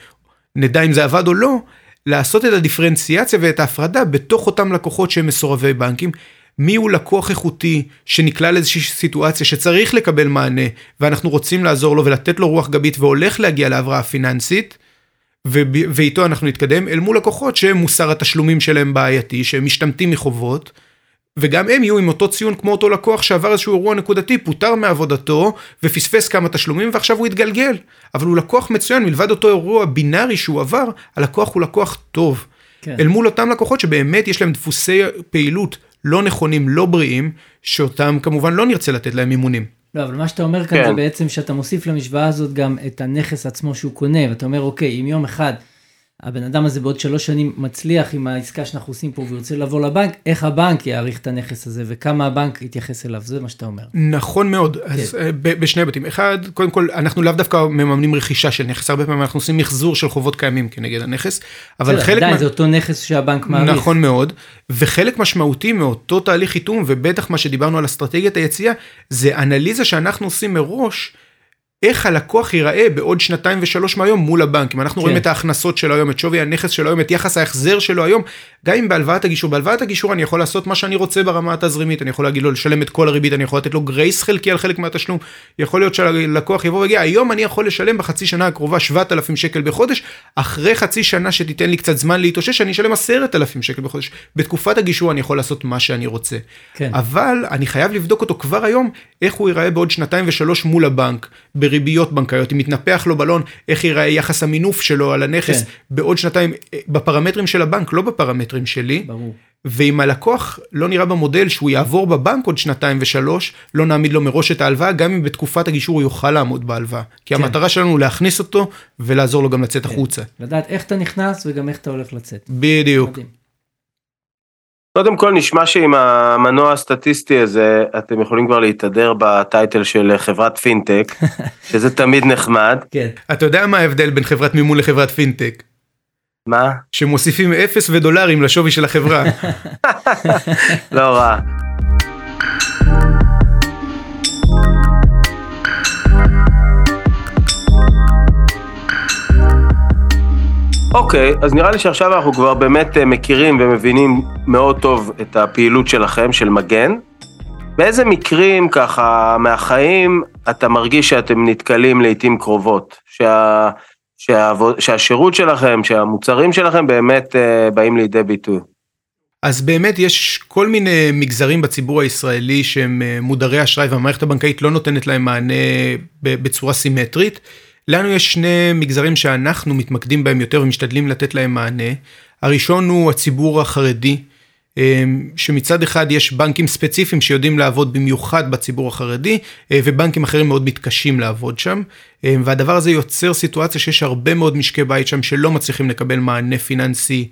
נדע אם זה עבד או לא, לעשות את הדיפרנציאציה ואת ההפרדה בתוך אותם לקוחות שהם מסורבי בנקים. מי הוא לקוח איכותי שנקלע לאיזושהי סיטואציה שצריך לקבל מענה ואנחנו רוצים לעזור לו ולתת לו רוח גבית והולך להגיע להבראה פיננסית ואיתו אנחנו נתקדם אל מול לקוחות שמוסר התשלומים שלהם בעייתי שהם משתמטים מחובות וגם הם יהיו עם אותו ציון כמו אותו לקוח שעבר איזשהו אירוע נקודתי, פוטר מעבודתו ופספס כמה תשלומים ועכשיו הוא התגלגל. אבל הוא לקוח מצוין, מלבד אותו אירוע בינארי שהוא עבר, הלקוח הוא לקוח טוב. כן. אל מול אותם לקוחות שבאמת יש להם דפוסי פעילות לא נכונים, לא בריאים, שאותם כמובן לא נרצה לתת להם מימונים. לא, אבל מה שאתה אומר כאן כן. זה בעצם שאתה מוסיף למשוואה הזאת גם את הנכס עצמו שהוא קונה, ואתה אומר, אוקיי, אם יום אחד הבן אדם הזה בעוד שלוש שנים מצליח עם העסקה שאנחנו עושים פה והוא רוצה לבוא לבנק, איך הבנק יעריך את הנכס הזה וכמה הבנק יתייחס אליו, זה מה שאתה אומר. נכון מאוד, כן. אז אה, בשני היבטים. אחד, קודם כל, אנחנו לאו דווקא מממנים רכישה של נכס, הרבה פעמים אנחנו עושים מחזור של חובות קיימים כנגד הנכס, אבל חלק... עדיין, מה... זה אותו נכס שהבנק מעריך. נכון מאוד, וחלק משמעותי מאותו תהליך חיתום, ובטח מה שדיברנו על אסטרטגיית היציאה, זה אנליזה שאנחנו עושים מראש. איך הלקוח ייראה בעוד שנתיים ושלוש מהיום מול הבנקים. אנחנו כן. רואים את ההכנסות שלו היום, את שווי הנכס שלו היום, את יחס ההחזר שלו היום, גם אם בהלוואת הגישור. בהלוואת הגישור אני יכול לעשות מה שאני רוצה ברמה התזרימית, אני יכול להגיד לו לשלם את כל הריבית, אני יכול לתת לו גרייס חלקי על חלק מהתשלום. יכול להיות שהלקוח יבוא ויגיד, היום אני יכול לשלם בחצי שנה הקרובה 7,000 שקל בחודש, אחרי חצי שנה שתיתן לי קצת זמן להתאושש, אני אשלם 10,000 שקל בחודש. בתקופת הגישור אני יכול לעשות מה שאני רוצה. כן. אבל אני חייב לבדוק אותו כבר היום, איך הוא ייראה בעוד שנתיים ושלוש מול הבנק, בריביות בנקאיות, אם מתנפח לו בלון, איך ייראה יחס המינוף שלו על הנכס כן. בעוד שנתיים, בפרמטרים של הבנק, לא בפרמטרים הפרמטרים שלי. ברור. ואם הלקוח לא נראה במודל שהוא יעבור בבנק עוד שנתיים ושלוש, לא נעמיד לו מראש את ההלוואה, גם אם בתקופת הגישור הוא יוכל לעמוד בהלוואה. כי כן. המטרה שלנו היא להכניס אותו ולעזור לו גם לצאת החוצה. לדעת איך אתה נכנס וגם איך אתה הולך לצאת. בדיוק. מדהים. קודם כל נשמע שעם המנוע הסטטיסטי הזה אתם יכולים כבר להתהדר בטייטל של חברת פינטק, [laughs] שזה תמיד נחמד. כן. אתה יודע מה ההבדל בין חברת מימון לחברת פינטק? מה? שמוסיפים אפס ודולרים לשווי של החברה. [laughs] [laughs] לא רע. אוקיי, אז נראה לי שעכשיו אנחנו כבר באמת אה, מכירים ומבינים מאוד טוב את הפעילות שלכם, של מגן. באיזה מקרים ככה מהחיים אתה מרגיש שאתם נתקלים לעיתים קרובות? שה... שהעבוד... שהשירות שלכם, שהמוצרים שלכם באמת uh, באים לידי ביטוי. אז באמת יש כל מיני מגזרים בציבור הישראלי שהם אה, מודרי אשראי והמערכת הבנקאית לא נותנת להם מענה בצורה סימטרית. לנו יש שני מגזרים שאנחנו מתמקדים בהם יותר ומשתדלים לתת להם מענה. הראשון הוא הציבור החרדי, שמצד אחד יש בנקים ספציפיים שיודעים לעבוד במיוחד בציבור החרדי, ובנקים אחרים מאוד מתקשים לעבוד שם. והדבר הזה יוצר סיטואציה שיש הרבה מאוד משקי בית שם שלא מצליחים לקבל מענה פיננסי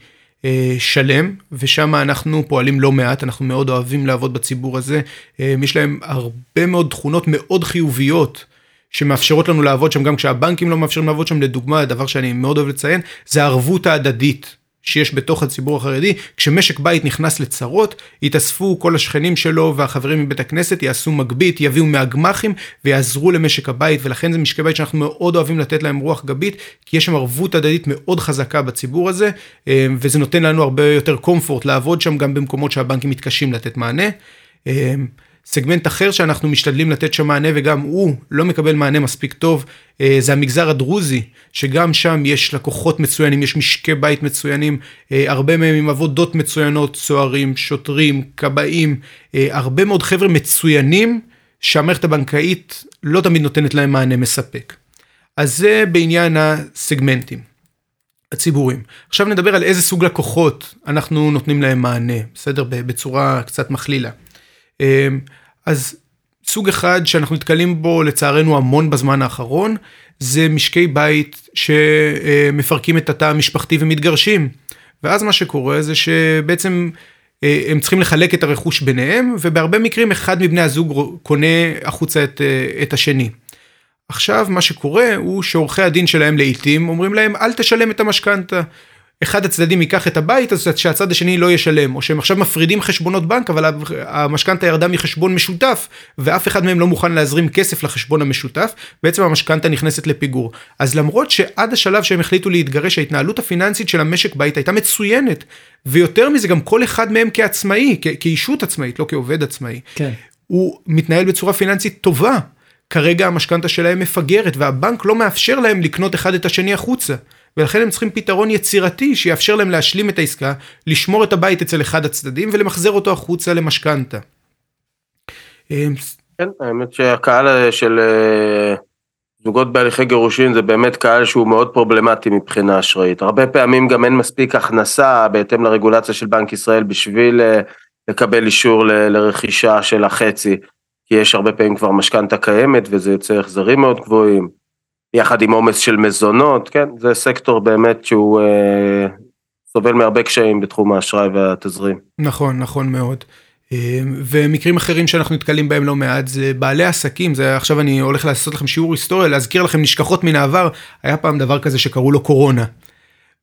שלם, ושם אנחנו פועלים לא מעט, אנחנו מאוד אוהבים לעבוד בציבור הזה. יש להם הרבה מאוד תכונות מאוד חיוביות. שמאפשרות לנו לעבוד שם גם כשהבנקים לא מאפשרים לעבוד שם, לדוגמה, הדבר שאני מאוד אוהב לציין, זה הערבות ההדדית. שיש בתוך הציבור החרדי, כשמשק בית נכנס לצרות, יתאספו כל השכנים שלו והחברים מבית הכנסת, יעשו מגבית, יביאו מהגמחים ויעזרו למשק הבית, ולכן זה משקי בית שאנחנו מאוד אוהבים לתת להם רוח גבית, כי יש שם ערבות הדדית מאוד חזקה בציבור הזה, וזה נותן לנו הרבה יותר קומפורט לעבוד שם גם במקומות שהבנקים מתקשים לתת מענה. סגמנט אחר שאנחנו משתדלים לתת שם מענה וגם הוא לא מקבל מענה מספיק טוב, זה המגזר הדרוזי, שגם שם יש לקוחות מצוינים, יש משקי בית מצוינים, הרבה מהם עם עבודות מצוינות, צוערים, שוטרים, כבאים, הרבה מאוד חבר'ה מצוינים שהמערכת הבנקאית לא תמיד נותנת להם מענה מספק. אז זה בעניין הסגמנטים. הציבוריים. עכשיו נדבר על איזה סוג לקוחות אנחנו נותנים להם מענה, בסדר? בצורה קצת מכלילה. אז סוג אחד שאנחנו נתקלים בו לצערנו המון בזמן האחרון, זה משקי בית שמפרקים את התא המשפחתי ומתגרשים. ואז מה שקורה זה שבעצם הם צריכים לחלק את הרכוש ביניהם, ובהרבה מקרים אחד מבני הזוג קונה החוצה את, את השני. עכשיו מה שקורה הוא שעורכי הדין שלהם לעיתים אומרים להם אל תשלם את המשכנתה. אחד הצדדים ייקח את הבית אז שהצד השני לא ישלם או שהם עכשיו מפרידים חשבונות בנק אבל המשכנתה ירדה מחשבון משותף ואף אחד מהם לא מוכן להזרים כסף לחשבון המשותף בעצם המשכנתה נכנסת לפיגור אז למרות שעד השלב שהם החליטו להתגרש ההתנהלות הפיננסית של המשק בית הייתה מצוינת ויותר מזה גם כל אחד מהם כעצמאי כאישות עצמאית לא כעובד עצמאי כן. הוא מתנהל בצורה פיננסית טובה. כרגע המשכנתה שלהם מפגרת והבנק לא מאפשר להם לקנות אחד את השני החוצה. ולכן הם צריכים פתרון יצירתי שיאפשר להם להשלים את העסקה, לשמור את הבית אצל אחד הצדדים ולמחזר אותו החוצה למשכנתה. כן, האמת שהקהל של זוגות בהליכי גירושין זה באמת קהל שהוא מאוד פרובלמטי מבחינה אשראית. הרבה פעמים גם אין מספיק הכנסה בהתאם לרגולציה של בנק ישראל בשביל לקבל אישור לרכישה של החצי, כי יש הרבה פעמים כבר משכנתה קיימת וזה יוצא החזרים מאוד גבוהים. יחד עם עומס של מזונות, כן, זה סקטור באמת שהוא אה, סובל מהרבה קשיים בתחום האשראי והתזרים. נכון, נכון מאוד. אה, ומקרים אחרים שאנחנו נתקלים בהם לא מעט זה בעלי עסקים, זה עכשיו אני הולך לעשות לכם שיעור היסטוריה, להזכיר לכם נשכחות מן העבר, היה פעם דבר כזה שקראו לו קורונה.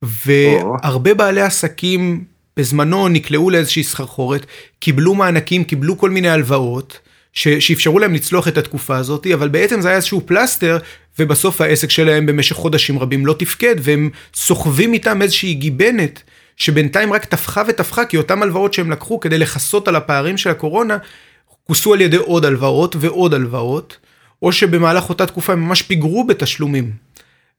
והרבה בעלי עסקים בזמנו נקלעו לאיזושהי סחרחורת, קיבלו מענקים, קיבלו כל מיני הלוואות. שאפשרו להם לצלוח את התקופה הזאת, אבל בעצם זה היה איזשהו פלסטר, ובסוף העסק שלהם במשך חודשים רבים לא תפקד, והם סוחבים איתם איזושהי גיבנת, שבינתיים רק טפחה וטפחה, כי אותם הלוואות שהם לקחו כדי לכסות על הפערים של הקורונה, כוסו על ידי עוד הלוואות ועוד הלוואות, או שבמהלך אותה תקופה הם ממש פיגרו בתשלומים.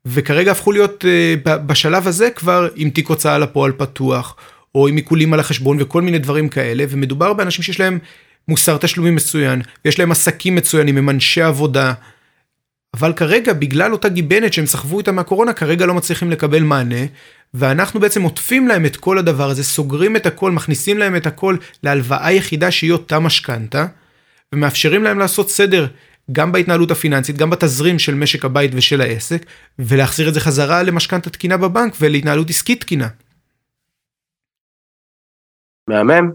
וכרגע הפכו להיות uh, בשלב הזה כבר עם תיק הוצאה לפועל פתוח, או עם עיקולים על החשבון וכל מיני דברים כאלה, ומדובר באנשים שיש להם מוסר תשלומים מצוין, ויש להם עסקים מצוינים, הם אנשי עבודה. אבל כרגע בגלל אותה גיבנת שהם סחבו איתה מהקורונה כרגע לא מצליחים לקבל מענה ואנחנו בעצם עוטפים להם את כל הדבר הזה סוגרים את הכל מכניסים להם את הכל להלוואה יחידה שהיא אותה משכנתה ומאפשרים להם לעשות סדר גם בהתנהלות הפיננסית גם בתזרים של משק הבית ושל העסק ולהחזיר את זה חזרה למשכנתה תקינה בבנק ולהתנהלות עסקית תקינה. מהמם.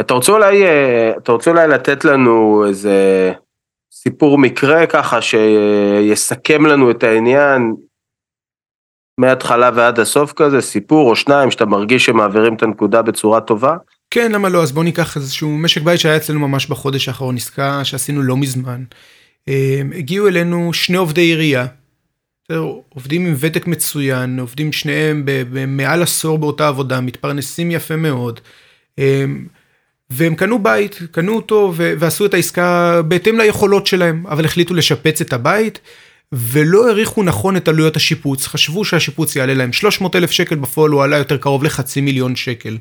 אתה רוצה אולי, אה, אתה רוצה אולי לתת לנו איזה סיפור מקרה ככה שיסכם לנו את העניין מההתחלה ועד הסוף כזה, סיפור או שניים שאתה מרגיש שמעבירים את הנקודה בצורה טובה? כן, למה לא? אז בוא ניקח איזשהו משק בית שהיה אצלנו ממש בחודש האחרון, עסקה שעשינו לא מזמן. אה, הגיעו אלינו שני עובדי עירייה, עובדים עם ותק מצוין, עובדים שניהם במעל עשור באותה עבודה, מתפרנסים יפה מאוד. והם קנו בית, קנו אותו ועשו את העסקה בהתאם ליכולות שלהם, אבל החליטו לשפץ את הבית ולא העריכו נכון את עלויות השיפוץ, חשבו שהשיפוץ יעלה להם 300 אלף שקל, בפועל הוא עלה יותר קרוב לחצי מיליון שקל.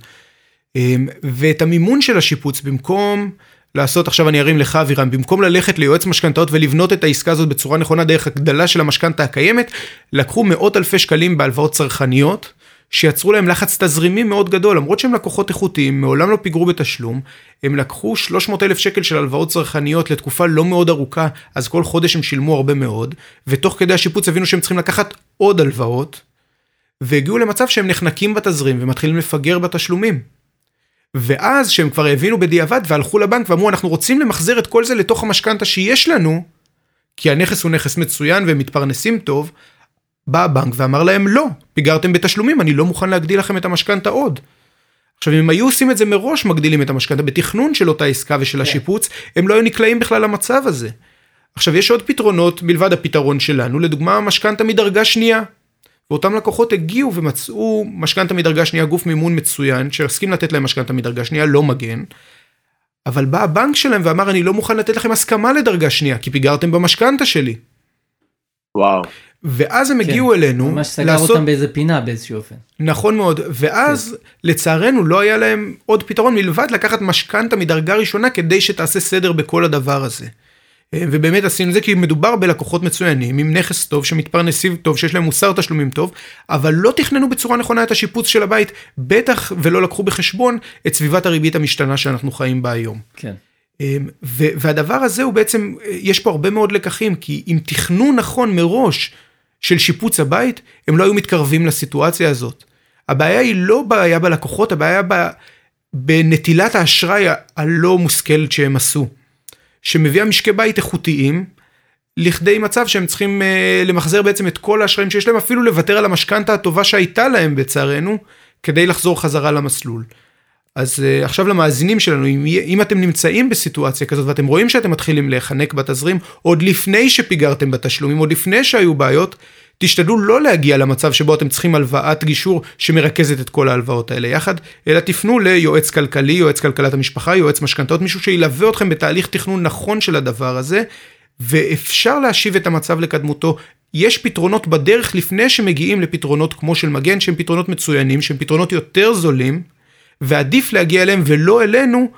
אמ, ואת המימון של השיפוץ במקום לעשות, עכשיו אני ארים לך אבירם, במקום ללכת ליועץ משכנתאות ולבנות את העסקה הזאת בצורה נכונה דרך הגדלה של המשכנתה הקיימת, לקחו מאות אלפי שקלים בהלוואות צרכניות. שיצרו להם לחץ תזרימי מאוד גדול, למרות שהם לקוחות איכותיים, מעולם לא פיגרו בתשלום, הם לקחו 300 אלף שקל של הלוואות צרכניות לתקופה לא מאוד ארוכה, אז כל חודש הם שילמו הרבה מאוד, ותוך כדי השיפוץ הבינו שהם צריכים לקחת עוד הלוואות, והגיעו למצב שהם נחנקים בתזרים ומתחילים לפגר בתשלומים. ואז שהם כבר הבינו בדיעבד והלכו לבנק ואמרו אנחנו רוצים למחזר את כל זה לתוך המשכנתה שיש לנו, כי הנכס הוא נכס מצוין והם מתפרנסים טוב, בא הבנק ואמר להם לא, פיגרתם בתשלומים, אני לא מוכן להגדיל לכם את המשכנתה עוד. עכשיו אם היו עושים את זה מראש מגדילים את המשכנתה בתכנון של אותה עסקה ושל כן. השיפוץ, הם לא היו נקלעים בכלל למצב הזה. עכשיו יש עוד פתרונות מלבד הפתרון שלנו, לדוגמה משכנתה מדרגה שנייה. ואותם לקוחות הגיעו ומצאו משכנתה מדרגה שנייה, גוף מימון מצוין, שהסכים לתת להם משכנתה מדרגה שנייה, לא מגן. אבל בא הבנק שלהם ואמר אני לא מוכן לתת לכם הסכמה לדרגה שנייה, כי פיגרתם במשכנתה שלי. וואו. ואז הם כן, הגיעו אלינו ממש סגר לעשות... אותם באיזה פינה באיזשהו אופן. נכון מאוד, ואז כן. לצערנו לא היה להם עוד פתרון מלבד לקחת משכנתה מדרגה ראשונה כדי שתעשה סדר בכל הדבר הזה. אה, ובאמת עשינו זה כי מדובר בלקוחות מצוינים עם נכס טוב שמתפרנסים טוב שיש להם מוסר תשלומים טוב אבל לא תכננו בצורה נכונה את השיפוץ של הבית בטח ולא לקחו בחשבון את סביבת הריבית המשתנה שאנחנו חיים בה היום. כן. אמ, והדבר הזה הוא בעצם יש פה הרבה מאוד לקחים כי אם תכנון נכון מראש של שיפוץ הבית, הם לא היו מתקרבים לסיטואציה הזאת. הבעיה היא לא בעיה בלקוחות, הבעיה ב... בנטילת האשראי הלא מושכלת שהם עשו. שמביאה משקי בית איכותיים, לכדי מצב שהם צריכים uh, למחזר בעצם את כל האשראים שיש להם, אפילו לוותר על המשכנתה הטובה שהייתה להם בצערנו, כדי לחזור חזרה למסלול. אז uh, עכשיו למאזינים שלנו, אם, אם אתם נמצאים בסיטואציה כזאת ואתם רואים שאתם מתחילים להיחנק בתזרים, עוד לפני שפיגרתם בתשלומים, עוד לפני שהיו בעיות, תשתדלו לא להגיע למצב שבו אתם צריכים הלוואת גישור שמרכזת את כל ההלוואות האלה יחד, אלא תפנו ליועץ כלכלי, יועץ כלכלת המשפחה, יועץ משכנתאות, מישהו שילווה אתכם בתהליך תכנון נכון של הדבר הזה, ואפשר להשיב את המצב לקדמותו. יש פתרונות בדרך לפני שמגיעים לפתרונות כמו של מגן, שהם פתרונות מצוינים, שהם פתרונות יותר זולים. ועדיף להגיע אליהם ולא אלינו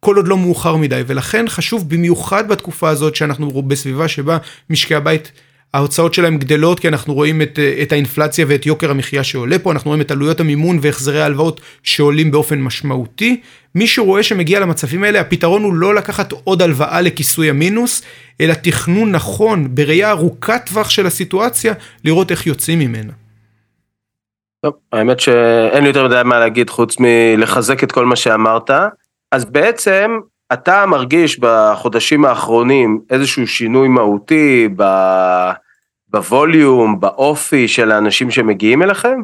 כל עוד לא מאוחר מדי ולכן חשוב במיוחד בתקופה הזאת שאנחנו בסביבה שבה משקי הבית ההוצאות שלהם גדלות כי אנחנו רואים את, את האינפלציה ואת יוקר המחיה שעולה פה, אנחנו רואים את עלויות המימון והחזרי ההלוואות שעולים באופן משמעותי. מי שרואה שמגיע למצבים האלה, הפתרון הוא לא לקחת עוד הלוואה לכיסוי המינוס, אלא תכנון נכון בראייה ארוכת טווח של הסיטואציה, לראות איך יוצאים ממנה. טוב, האמת שאין לי יותר מדי מה להגיד חוץ מלחזק את כל מה שאמרת. אז בעצם אתה מרגיש בחודשים האחרונים איזשהו שינוי מהותי ב... בווליום, באופי של האנשים שמגיעים אליכם?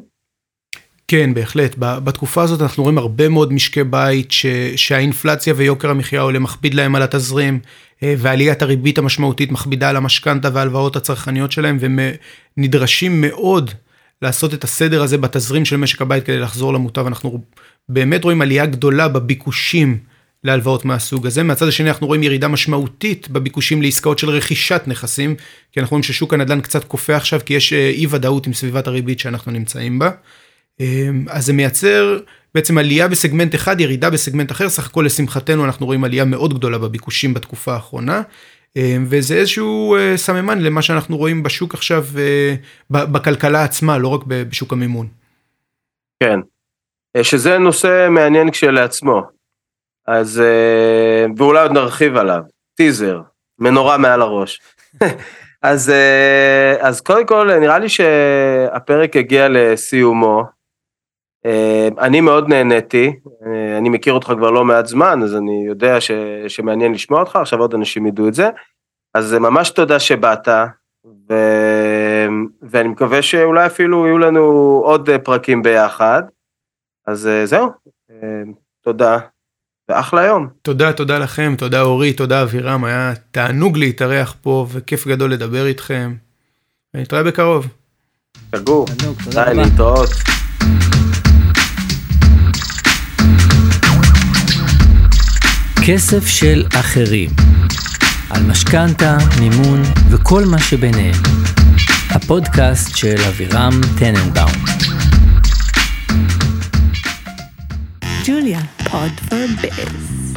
כן, בהחלט. בתקופה הזאת אנחנו רואים הרבה מאוד משקי בית ש... שהאינפלציה ויוקר המחיה עולה מכביד להם על התזרים, אה, ועליית הריבית המשמעותית מכבידה על המשכנתה וההלוואות הצרכניות שלהם, והם נדרשים מאוד לעשות את הסדר הזה בתזרים של משק הבית כדי לחזור למוטב. אנחנו באמת רואים עלייה גדולה בביקושים להלוואות מהסוג הזה. מהצד השני אנחנו רואים ירידה משמעותית בביקושים לעסקאות של רכישת נכסים, כי אנחנו רואים ששוק הנדל"ן קצת קופא עכשיו, כי יש אה, אי ודאות עם סביבת הריבית שאנחנו נמצאים בה. אמ, אז זה מייצר בעצם עלייה בסגמנט אחד, ירידה בסגמנט אחר, סך הכל לשמחתנו אנחנו רואים עלייה מאוד גדולה בביקושים בתקופה האחרונה. אה, וזה איזשהו אה, סממן למה שאנחנו רואים בשוק עכשיו, אה, בכלכלה עצמה, לא רק בשוק המימון. כן, שזה נושא מעניין כשלעצמו. אז, ואולי עוד נרחיב עליו, טיזר, מנורה מעל הראש. [laughs] אז, אז קודם כל, נראה לי שהפרק הגיע לסיומו. אני מאוד נהניתי, אני מכיר אותך כבר לא מעט זמן, אז אני יודע ש, שמעניין לשמוע אותך, עכשיו עוד אנשים ידעו את זה. אז ממש תודה שבאת, ו... ואני מקווה שאולי אפילו יהיו לנו עוד פרקים ביחד. אז זהו, תודה, ואחלה יום. תודה, תודה לכם, תודה אורי, תודה אבירם, היה תענוג להתארח פה וכיף גדול לדבר איתכם. ונתראה בקרוב. סגור, די להתראות. כסף של אחרים, על משכנתה, מימון וכל מה שביניהם. הפודקאסט של אבירם טננבאום. ג'וליה, פוד פור ביז.